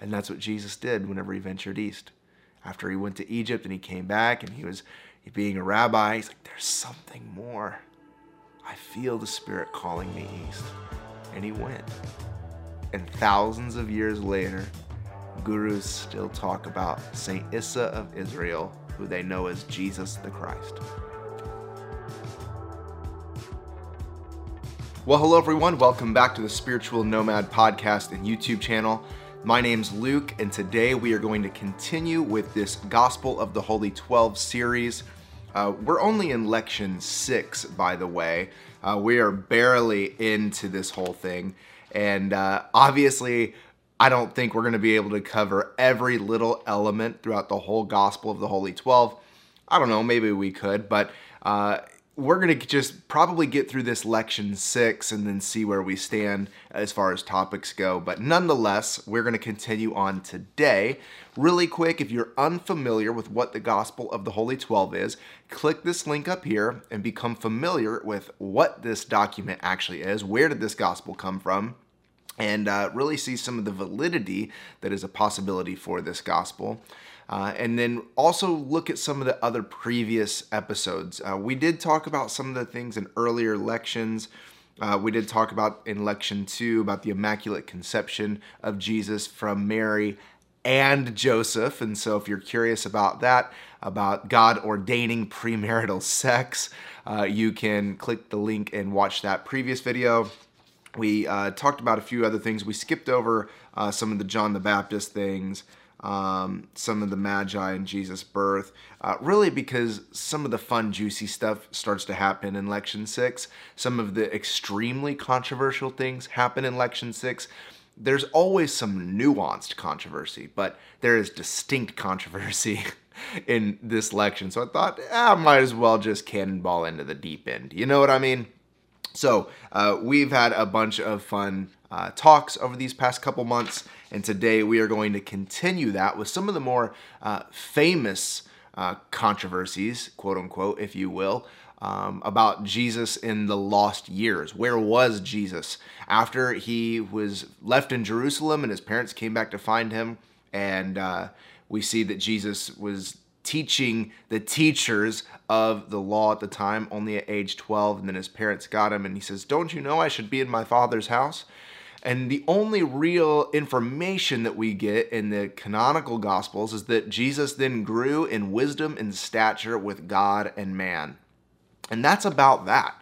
And that's what Jesus did whenever he ventured east. After he went to Egypt and he came back and he was being a rabbi, he's like, there's something more. I feel the Spirit calling me east. And he went. And thousands of years later, gurus still talk about Saint Issa of Israel, who they know as Jesus the Christ. Well, hello everyone. Welcome back to the Spiritual Nomad podcast and YouTube channel. My name's Luke, and today we are going to continue with this Gospel of the Holy Twelve series. Uh, we're only in lection six, by the way. Uh, we are barely into this whole thing, and uh, obviously, I don't think we're going to be able to cover every little element throughout the whole Gospel of the Holy Twelve. I don't know, maybe we could, but uh, we're going to just probably get through this lection six and then see where we stand as far as topics go. But nonetheless, we're going to continue on today. Really quick, if you're unfamiliar with what the Gospel of the Holy Twelve is, click this link up here and become familiar with what this document actually is. Where did this Gospel come from? And uh, really see some of the validity that is a possibility for this Gospel. Uh, and then also look at some of the other previous episodes. Uh, we did talk about some of the things in earlier lections. Uh, we did talk about in lection two about the Immaculate Conception of Jesus from Mary and Joseph. And so, if you're curious about that, about God ordaining premarital sex, uh, you can click the link and watch that previous video. We uh, talked about a few other things. We skipped over uh, some of the John the Baptist things um, some of the Magi and Jesus' birth, uh, really because some of the fun, juicy stuff starts to happen in Lection 6. Some of the extremely controversial things happen in Lection 6. There's always some nuanced controversy, but there is distinct controversy in this lection. So I thought, ah, I might as well just cannonball into the deep end. You know what I mean? So uh, we've had a bunch of fun uh, talks over these past couple months, and today we are going to continue that with some of the more uh, famous uh, controversies, quote unquote, if you will. Um, about Jesus in the lost years. Where was Jesus after he was left in Jerusalem and his parents came back to find him? And uh, we see that Jesus was teaching the teachers of the law at the time, only at age 12. And then his parents got him, and he says, Don't you know I should be in my father's house? And the only real information that we get in the canonical gospels is that Jesus then grew in wisdom and stature with God and man. And that's about that.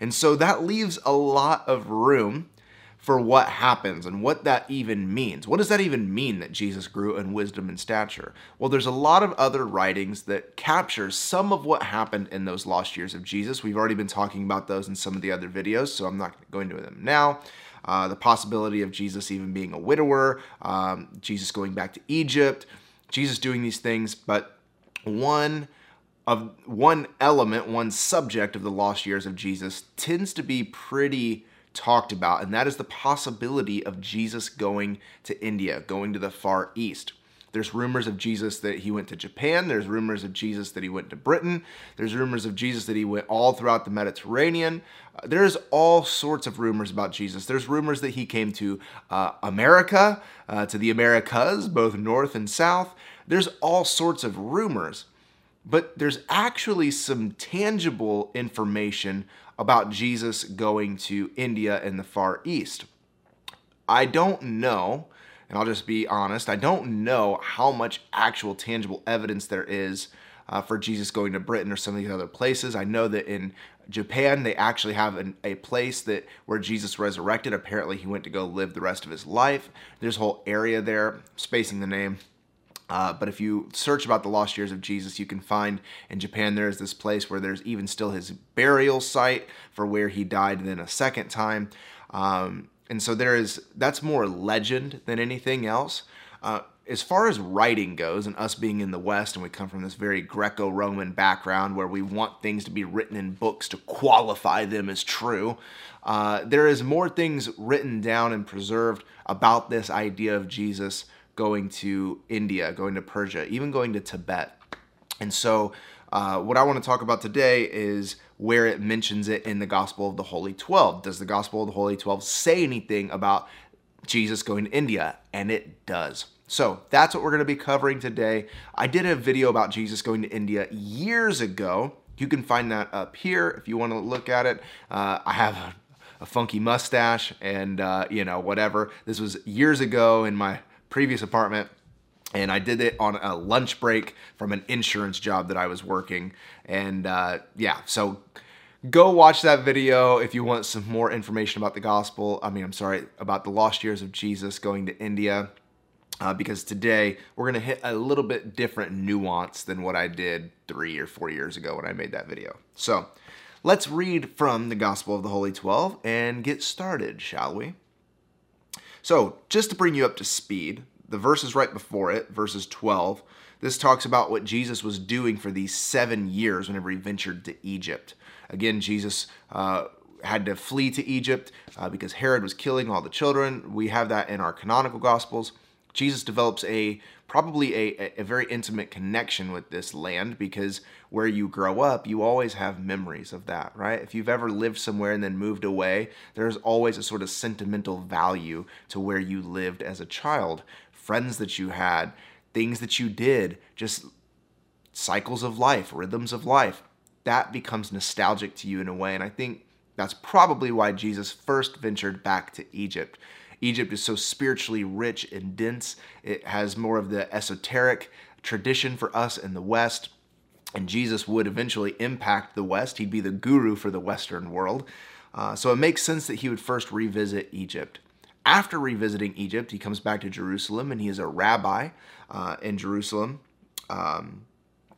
And so that leaves a lot of room for what happens and what that even means. What does that even mean that Jesus grew in wisdom and stature? Well, there's a lot of other writings that capture some of what happened in those lost years of Jesus. We've already been talking about those in some of the other videos, so I'm not going to go into them now. Uh, the possibility of Jesus even being a widower, um, Jesus going back to Egypt, Jesus doing these things, but one of one element, one subject of the lost years of Jesus tends to be pretty talked about, and that is the possibility of Jesus going to India, going to the Far East. There's rumors of Jesus that he went to Japan. There's rumors of Jesus that he went to Britain. There's rumors of Jesus that he went all throughout the Mediterranean. Uh, there's all sorts of rumors about Jesus. There's rumors that he came to uh, America, uh, to the Americas, both north and south. There's all sorts of rumors. But there's actually some tangible information about Jesus going to India and the Far East. I don't know, and I'll just be honest, I don't know how much actual tangible evidence there is uh, for Jesus going to Britain or some of these other places. I know that in Japan they actually have an, a place that where Jesus resurrected. Apparently, he went to go live the rest of his life. There's a whole area there, spacing the name. Uh, but if you search about the lost years of Jesus, you can find in Japan there is this place where there's even still his burial site for where he died then a second time. Um, and so there is that's more legend than anything else. Uh, as far as writing goes, and us being in the West, and we come from this very Greco Roman background where we want things to be written in books to qualify them as true, uh, there is more things written down and preserved about this idea of Jesus going to India, going to Persia, even going to Tibet. And so, uh, what I want to talk about today is where it mentions it in the Gospel of the Holy Twelve. Does the Gospel of the Holy Twelve say anything about Jesus going to India, and it does. So that's what we're going to be covering today. I did a video about Jesus going to India years ago. You can find that up here if you want to look at it. Uh, I have a, a, funky mustache and, uh, you know, whatever. This was years ago in my previous apartment and I did it on a lunch break from an insurance job that I was working. And uh, yeah, so go watch that video if you want some more information about the gospel. I mean, I'm sorry, about the lost years of Jesus going to India. Uh, because today we're going to hit a little bit different nuance than what I did three or four years ago when I made that video. So let's read from the Gospel of the Holy Twelve and get started, shall we? So, just to bring you up to speed, the verses right before it, verses 12, this talks about what Jesus was doing for these seven years whenever he ventured to Egypt. Again, Jesus uh, had to flee to Egypt uh, because Herod was killing all the children. We have that in our canonical Gospels. Jesus develops a probably a, a very intimate connection with this land because where you grow up, you always have memories of that, right? If you've ever lived somewhere and then moved away, there's always a sort of sentimental value to where you lived as a child friends that you had, things that you did, just cycles of life, rhythms of life. That becomes nostalgic to you in a way. And I think that's probably why Jesus first ventured back to Egypt. Egypt is so spiritually rich and dense, it has more of the esoteric tradition for us in the West. And Jesus would eventually impact the West. He'd be the guru for the Western world. Uh, so it makes sense that he would first revisit Egypt. After revisiting Egypt, he comes back to Jerusalem and he is a rabbi uh, in Jerusalem. Um,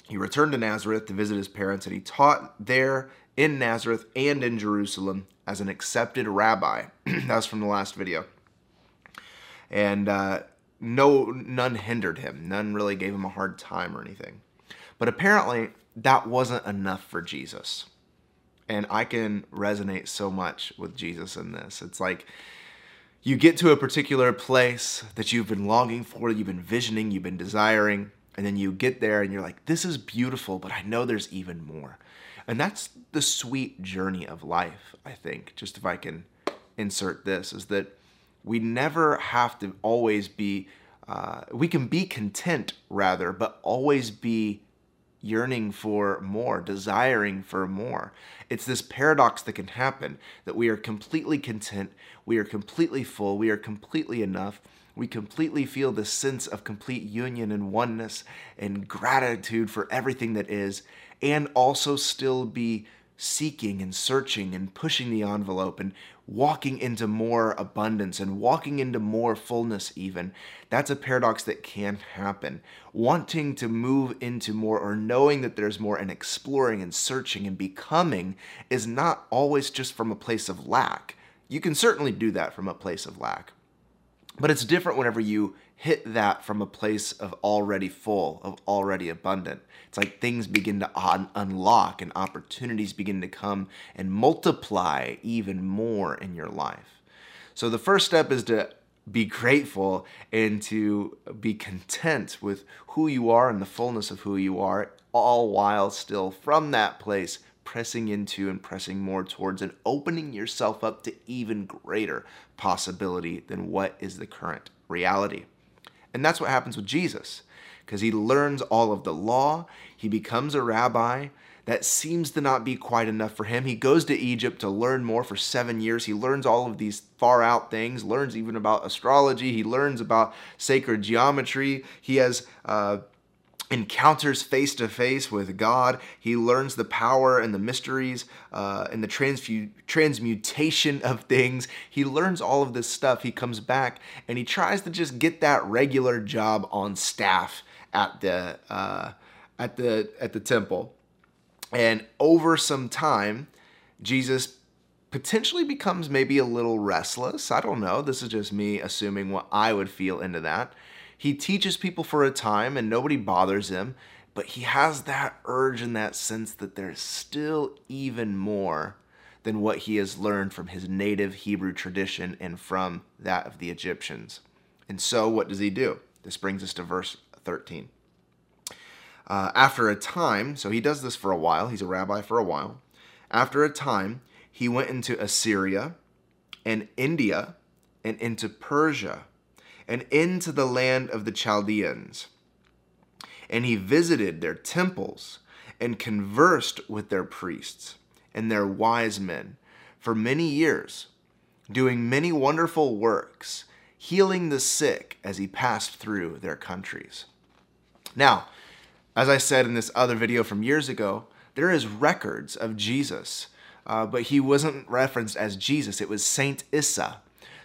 he returned to Nazareth to visit his parents and he taught there in Nazareth and in Jerusalem as an accepted rabbi. that was from the last video. And uh, no, none hindered him. None really gave him a hard time or anything. But apparently, that wasn't enough for Jesus. And I can resonate so much with Jesus in this. It's like you get to a particular place that you've been longing for, you've been visioning, you've been desiring, and then you get there and you're like, this is beautiful, but I know there's even more. And that's the sweet journey of life, I think, just if I can insert this, is that we never have to always be, uh, we can be content rather, but always be yearning for more, desiring for more. It's this paradox that can happen that we are completely content, we are completely full, we are completely enough. We completely feel this sense of complete union and oneness and gratitude for everything that is, and also still be seeking and searching and pushing the envelope and walking into more abundance and walking into more fullness, even. That's a paradox that can happen. Wanting to move into more or knowing that there's more and exploring and searching and becoming is not always just from a place of lack. You can certainly do that from a place of lack. But it's different whenever you hit that from a place of already full, of already abundant. It's like things begin to un- unlock and opportunities begin to come and multiply even more in your life. So the first step is to be grateful and to be content with who you are and the fullness of who you are, all while still from that place pressing into and pressing more towards and opening yourself up to even greater possibility than what is the current reality. And that's what happens with Jesus, because he learns all of the law, he becomes a rabbi. That seems to not be quite enough for him. He goes to Egypt to learn more for seven years. He learns all of these far out things, learns even about astrology. He learns about sacred geometry. He has uh, encounters face to face with God. He learns the power and the mysteries uh, and the transfu- transmutation of things. He learns all of this stuff. He comes back and he tries to just get that regular job on staff at the uh, at the at the temple. And over some time, Jesus potentially becomes maybe a little restless. I don't know. This is just me assuming what I would feel into that. He teaches people for a time and nobody bothers him, but he has that urge and that sense that there's still even more than what he has learned from his native Hebrew tradition and from that of the Egyptians. And so, what does he do? This brings us to verse 13. Uh, after a time, so he does this for a while, he's a rabbi for a while. After a time, he went into Assyria and India and into Persia and into the land of the Chaldeans. And he visited their temples and conversed with their priests and their wise men for many years, doing many wonderful works, healing the sick as he passed through their countries. Now, as I said in this other video from years ago, there is records of Jesus, uh, but he wasn't referenced as Jesus. It was Saint Issa.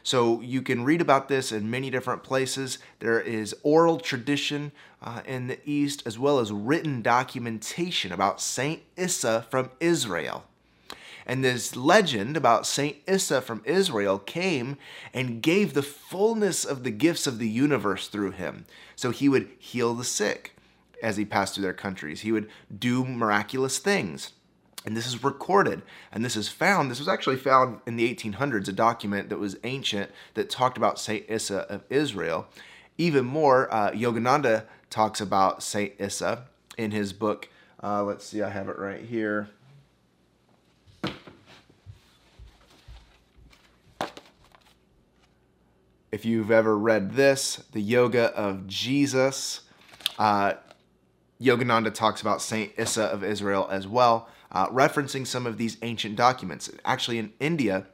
So you can read about this in many different places. There is oral tradition uh, in the East, as well as written documentation about Saint Issa from Israel. And this legend about Saint Issa from Israel came and gave the fullness of the gifts of the universe through him. So he would heal the sick as he passed through their countries. He would do miraculous things. And this is recorded and this is found. This was actually found in the 1800s, a document that was ancient that talked about Saint Issa of Israel. Even more, uh, Yogananda talks about Saint Issa in his book. Uh, let's see, I have it right here. If you've ever read this, The Yoga of Jesus, uh, Yogananda talks about Saint Issa of Israel as well, uh, referencing some of these ancient documents. Actually, in India,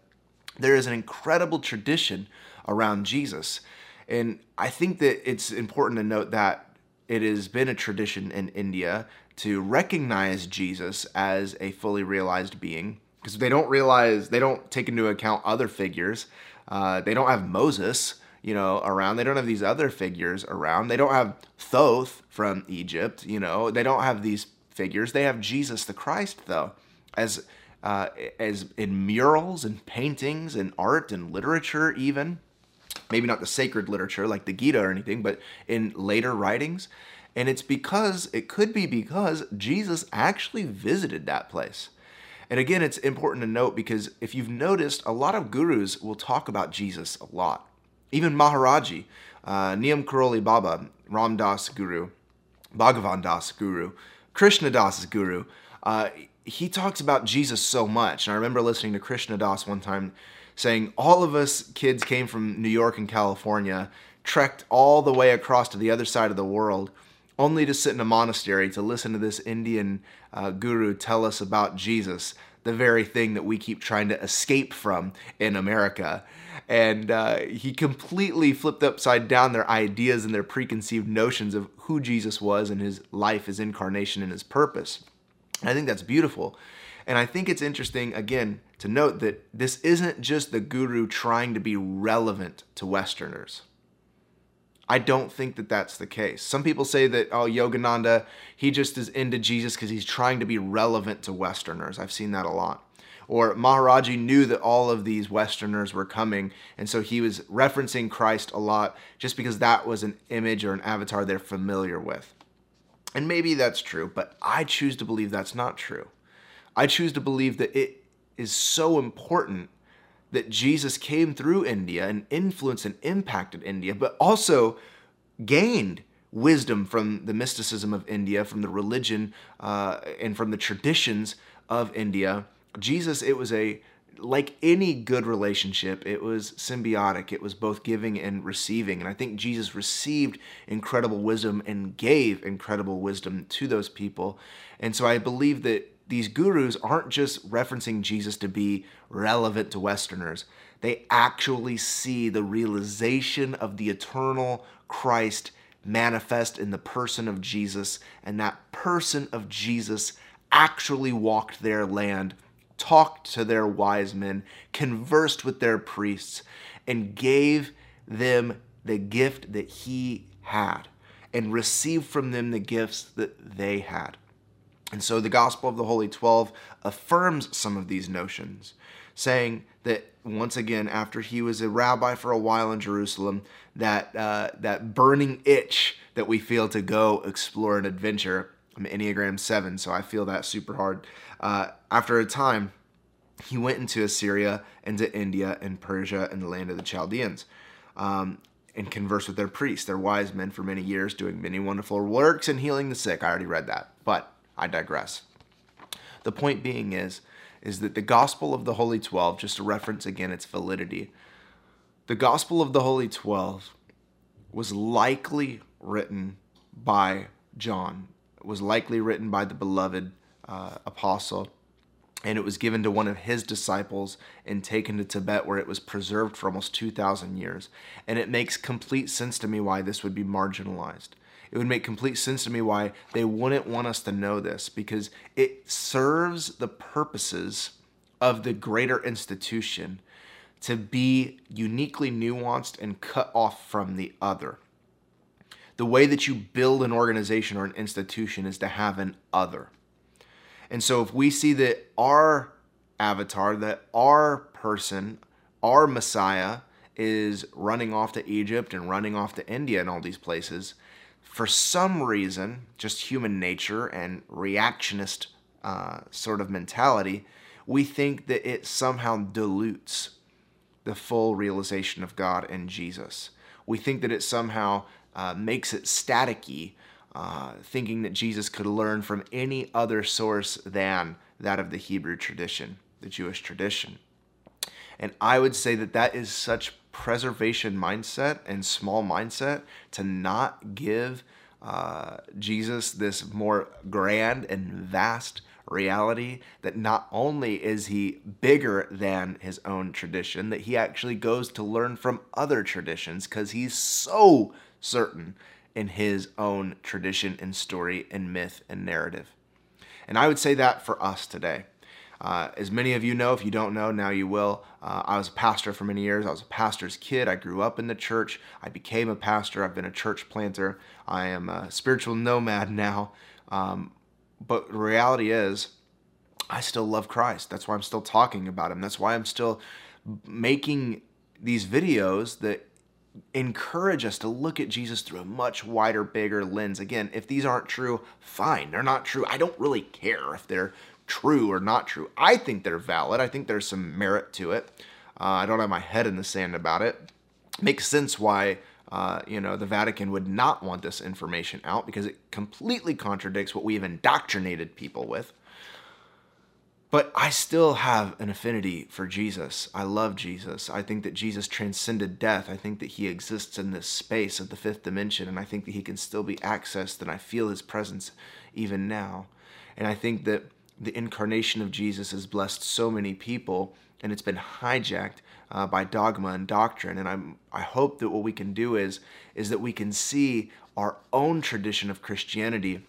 there is an incredible tradition around Jesus. And I think that it's important to note that it has been a tradition in India to recognize Jesus as a fully realized being because they don't realize, they don't take into account other figures uh, they don't have Moses, you know, around. They don't have these other figures around. They don't have Thoth from Egypt, you know. They don't have these figures. They have Jesus the Christ, though, as uh, as in murals and paintings and art and literature, even. Maybe not the sacred literature like the Gita or anything, but in later writings. And it's because, it could be because Jesus actually visited that place. And again, it's important to note because if you've noticed, a lot of gurus will talk about Jesus a lot. Even Maharaji, uh, Karoli Baba, Ram Dass Guru, Bhagavan Das Guru, Krishna Das Guru, uh, he talks about Jesus so much. And I remember listening to Krishna Das one time saying, All of us kids came from New York and California, trekked all the way across to the other side of the world only to sit in a monastery to listen to this Indian uh, guru tell us about Jesus, the very thing that we keep trying to escape from in America. And uh, he completely flipped upside down their ideas and their preconceived notions of who Jesus was and his life, his incarnation, and his purpose. And I think that's beautiful. And I think it's interesting, again, to note that this isn't just the guru trying to be relevant to Westerners. I don't think that that's the case. Some people say that, oh, Yogananda, he just is into Jesus because he's trying to be relevant to Westerners. I've seen that a lot. Or Maharaji knew that all of these Westerners were coming, and so he was referencing Christ a lot just because that was an image or an avatar they're familiar with. And maybe that's true, but I choose to believe that's not true. I choose to believe that it is so important that Jesus came through India and influenced and impacted India, but also gained wisdom from the mysticism of India, from the religion, uh, and from the traditions of India. Jesus, it was a like any good relationship, it was symbiotic. It was both giving and receiving. And I think Jesus received incredible wisdom and gave incredible wisdom to those people. And so I believe that these gurus aren't just referencing Jesus to be relevant to Westerners. They actually see the realization of the eternal Christ manifest in the person of Jesus, and that person of Jesus actually walked their land, talked to their wise men, conversed with their priests, and gave them the gift that he had, and received from them the gifts that they had. And so the Gospel of the Holy Twelve affirms some of these notions, saying that once again, after he was a rabbi for a while in Jerusalem, that uh, that burning itch that we feel to go explore an adventure. I'm Enneagram 7, so I feel that super hard. Uh, after a time, he went into Assyria, into India, and Persia, and the land of the Chaldeans. Um, and conversed with their priests, their wise men, for many years, doing many wonderful works and healing the sick. I already read that. But I digress. The point being is, is that the gospel of the Holy Twelve, just to reference again its validity, The Gospel of the Holy Twelve was likely written by John, it was likely written by the beloved uh, apostle, and it was given to one of his disciples and taken to Tibet, where it was preserved for almost 2,000 years. And it makes complete sense to me why this would be marginalized. It would make complete sense to me why they wouldn't want us to know this because it serves the purposes of the greater institution to be uniquely nuanced and cut off from the other. The way that you build an organization or an institution is to have an other. And so if we see that our avatar, that our person, our Messiah is running off to Egypt and running off to India and all these places, for some reason, just human nature and reactionist uh, sort of mentality, we think that it somehow dilutes the full realization of God and Jesus. We think that it somehow uh, makes it staticky, uh, thinking that Jesus could learn from any other source than that of the Hebrew tradition, the Jewish tradition. And I would say that that is such preservation mindset and small mindset to not give uh, Jesus this more grand and vast reality that not only is he bigger than his own tradition, that he actually goes to learn from other traditions because he's so certain in his own tradition and story and myth and narrative. And I would say that for us today. Uh, as many of you know, if you don't know, now you will. Uh, I was a pastor for many years. I was a pastor's kid. I grew up in the church. I became a pastor. I've been a church planter. I am a spiritual nomad now. Um, but reality is, I still love Christ. That's why I'm still talking about him. That's why I'm still making these videos that encourage us to look at Jesus through a much wider, bigger lens. Again, if these aren't true, fine. They're not true. I don't really care if they're true or not true. I think they're valid. I think there's some merit to it. Uh, I don't have my head in the sand about it. Makes sense why uh, you know the Vatican would not want this information out because it completely contradicts what we've indoctrinated people with. But I still have an affinity for Jesus. I love Jesus. I think that Jesus transcended death. I think that he exists in this space of the fifth dimension, and I think that he can still be accessed, and I feel his presence even now. And I think that the incarnation of Jesus has blessed so many people, and it's been hijacked uh, by dogma and doctrine. And I'm, I hope that what we can do is, is that we can see our own tradition of Christianity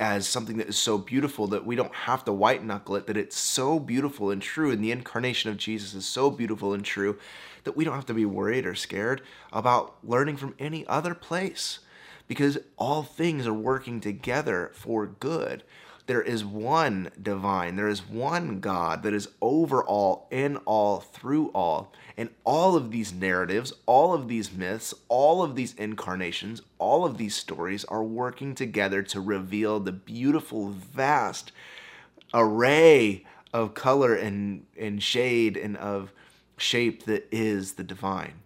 as something that is so beautiful that we don't have to white knuckle it, that it's so beautiful and true, and the incarnation of Jesus is so beautiful and true that we don't have to be worried or scared about learning from any other place because all things are working together for good there is one divine, there is one God that is over all, in all, through all. And all of these narratives, all of these myths, all of these incarnations, all of these stories are working together to reveal the beautiful, vast array of color and, and shade and of shape that is the divine.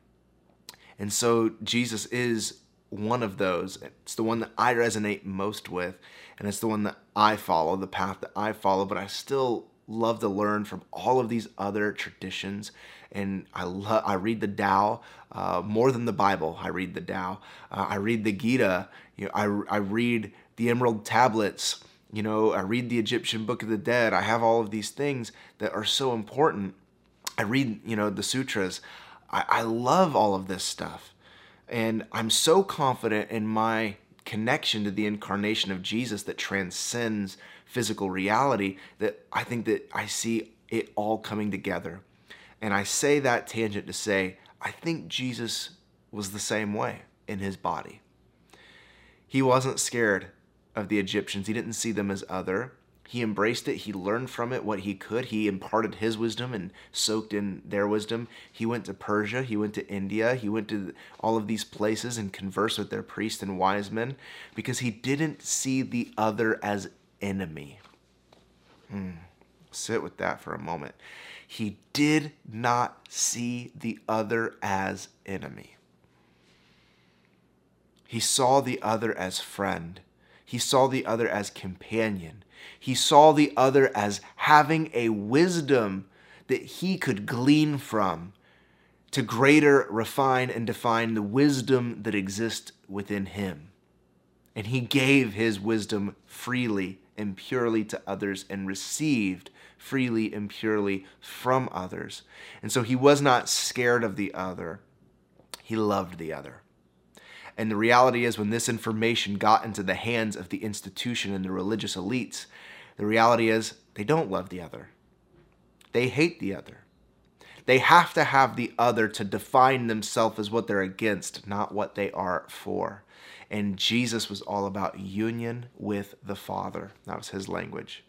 And so Jesus is one of those. It's the one that I resonate most with, and it's the one that I follow, the path that I follow, but I still love to learn from all of these other traditions. And I love, I read the Tao uh, more than the Bible. I read the Tao. Uh, I read the Gita. You know, I, I read the Emerald Tablets. You know, I read the Egyptian Book of the Dead. I have all of these things that are so important. I read, you know, the sutras. I, I love all of this stuff. And I'm so confident in my connection to the incarnation of Jesus that transcends physical reality that I think that I see it all coming together. And I say that tangent to say, I think Jesus was the same way in his body. He wasn't scared of the Egyptians, he didn't see them as other. He embraced it. He learned from it what he could. He imparted his wisdom and soaked in their wisdom. He went to Persia. He went to India. He went to all of these places and conversed with their priests and wise men because he didn't see the other as enemy. Hmm. Sit with that for a moment. He did not see the other as enemy. He saw the other as friend. He saw the other as companion. He saw the other as having a wisdom that he could glean from to greater refine and define the wisdom that exists within him. And he gave his wisdom freely and purely to others and received freely and purely from others. And so he was not scared of the other, he loved the other. And the reality is, when this information got into the hands of the institution and the religious elites, the reality is they don't love the other. They hate the other. They have to have the other to define themselves as what they're against, not what they are for. And Jesus was all about union with the Father. That was his language.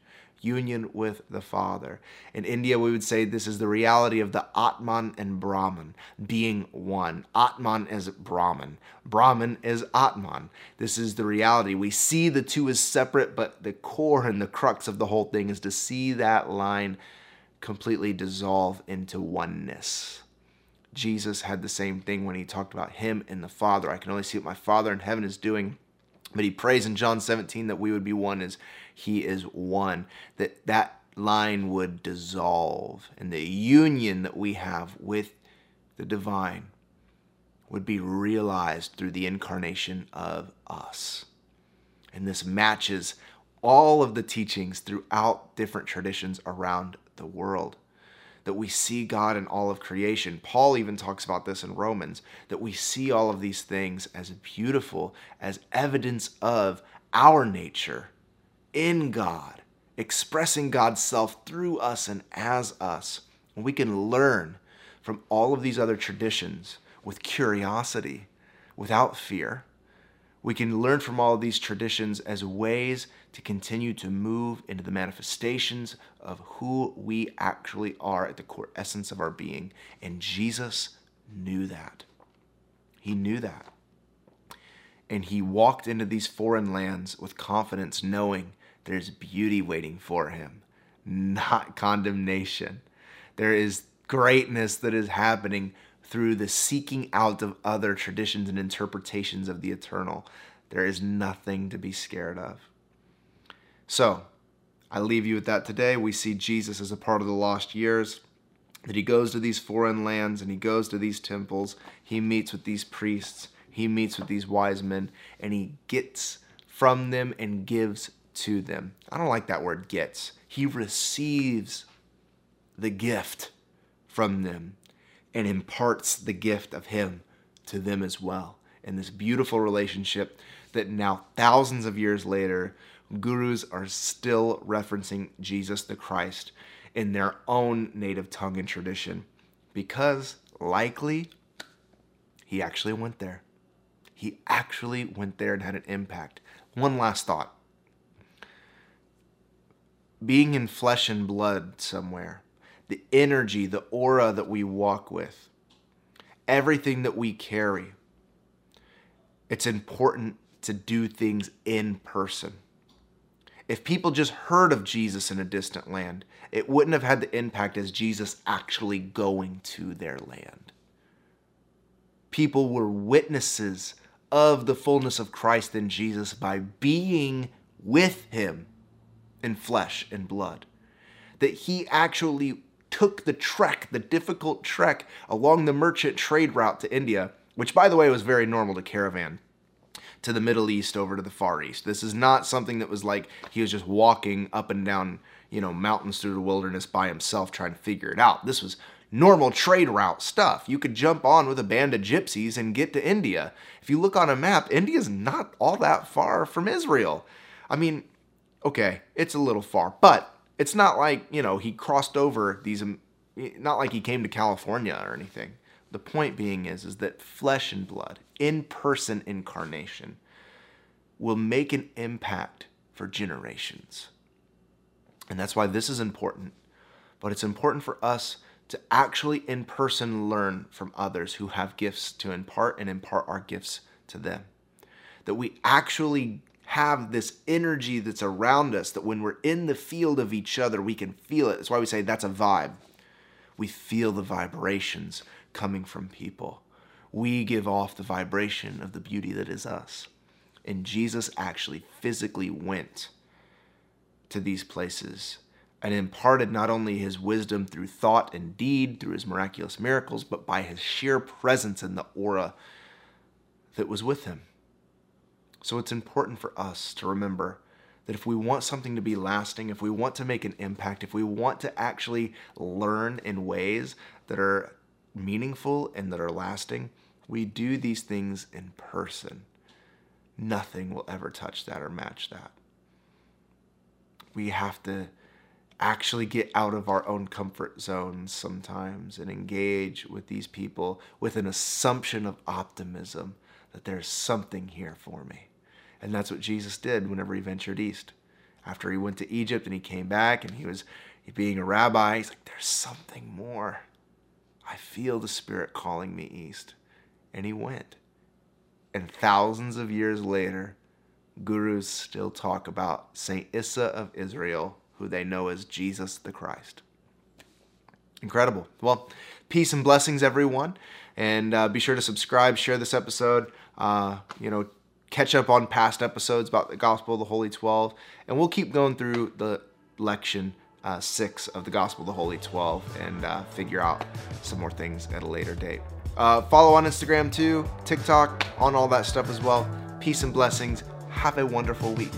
Union with the Father. In India, we would say this is the reality of the Atman and Brahman being one. Atman is Brahman, Brahman is Atman. This is the reality. We see the two as separate, but the core and the crux of the whole thing is to see that line completely dissolve into oneness. Jesus had the same thing when he talked about him and the Father. I can only see what my Father in heaven is doing. But he prays in John 17 that we would be one as he is one, that that line would dissolve and the union that we have with the divine would be realized through the incarnation of us. And this matches all of the teachings throughout different traditions around the world that we see God in all of creation. Paul even talks about this in Romans, that we see all of these things as beautiful, as evidence of our nature in God, expressing God's self through us and as us. We can learn from all of these other traditions with curiosity, without fear. We can learn from all of these traditions as ways to continue to move into the manifestations of who we actually are at the core essence of our being. And Jesus knew that. He knew that. And he walked into these foreign lands with confidence, knowing there's beauty waiting for him, not condemnation. There is greatness that is happening through the seeking out of other traditions and interpretations of the eternal. There is nothing to be scared of. So, I leave you with that today. We see Jesus as a part of the lost years, that he goes to these foreign lands and he goes to these temples. He meets with these priests, he meets with these wise men, and he gets from them and gives to them. I don't like that word gets. He receives the gift from them and imparts the gift of him to them as well. In this beautiful relationship that now, thousands of years later, gurus are still referencing Jesus the Christ in their own native tongue and tradition because likely he actually went there. He actually went there and had an impact. One last thought being in flesh and blood somewhere, the energy, the aura that we walk with, everything that we carry, it's important to do things in person. If people just heard of Jesus in a distant land, it wouldn't have had the impact as Jesus actually going to their land. People were witnesses of the fullness of Christ in Jesus by being with him in flesh and blood. That he actually took the trek, the difficult trek along the merchant trade route to India, which by the way was very normal to caravan to the Middle East over to the Far East. This is not something that was like he was just walking up and down, you know, mountains through the wilderness by himself trying to figure it out. This was normal trade route stuff. You could jump on with a band of gypsies and get to India. If you look on a map, India's not all that far from Israel. I mean, okay, it's a little far, but it's not like, you know, he crossed over these um, not like he came to California or anything. The point being is is that flesh and blood, in-person incarnation will make an impact for generations. And that's why this is important. But it's important for us to actually in person learn from others who have gifts to impart and impart our gifts to them. That we actually have this energy that's around us, that when we're in the field of each other, we can feel it. That's why we say that's a vibe. We feel the vibrations coming from people. We give off the vibration of the beauty that is us. And Jesus actually physically went to these places and imparted not only his wisdom through thought and deed, through his miraculous miracles, but by his sheer presence and the aura that was with him. So it's important for us to remember that if we want something to be lasting, if we want to make an impact, if we want to actually learn in ways that are meaningful and that are lasting, we do these things in person. Nothing will ever touch that or match that. We have to actually get out of our own comfort zones sometimes and engage with these people with an assumption of optimism that there's something here for me. And that's what Jesus did whenever he ventured east. After he went to Egypt and he came back and he was being a rabbi, he's like, there's something more. I feel the Spirit calling me east. And he went. And thousands of years later, gurus still talk about Saint Issa of Israel, who they know as Jesus the Christ. Incredible. Well, peace and blessings, everyone. And uh, be sure to subscribe, share this episode. Uh, you know, catch up on past episodes about the Gospel of the Holy Twelve. And we'll keep going through the lection uh, six of the Gospel of the Holy Twelve and uh, figure out some more things at a later date. Uh, follow on Instagram too, TikTok, on all that stuff as well. Peace and blessings. Have a wonderful week.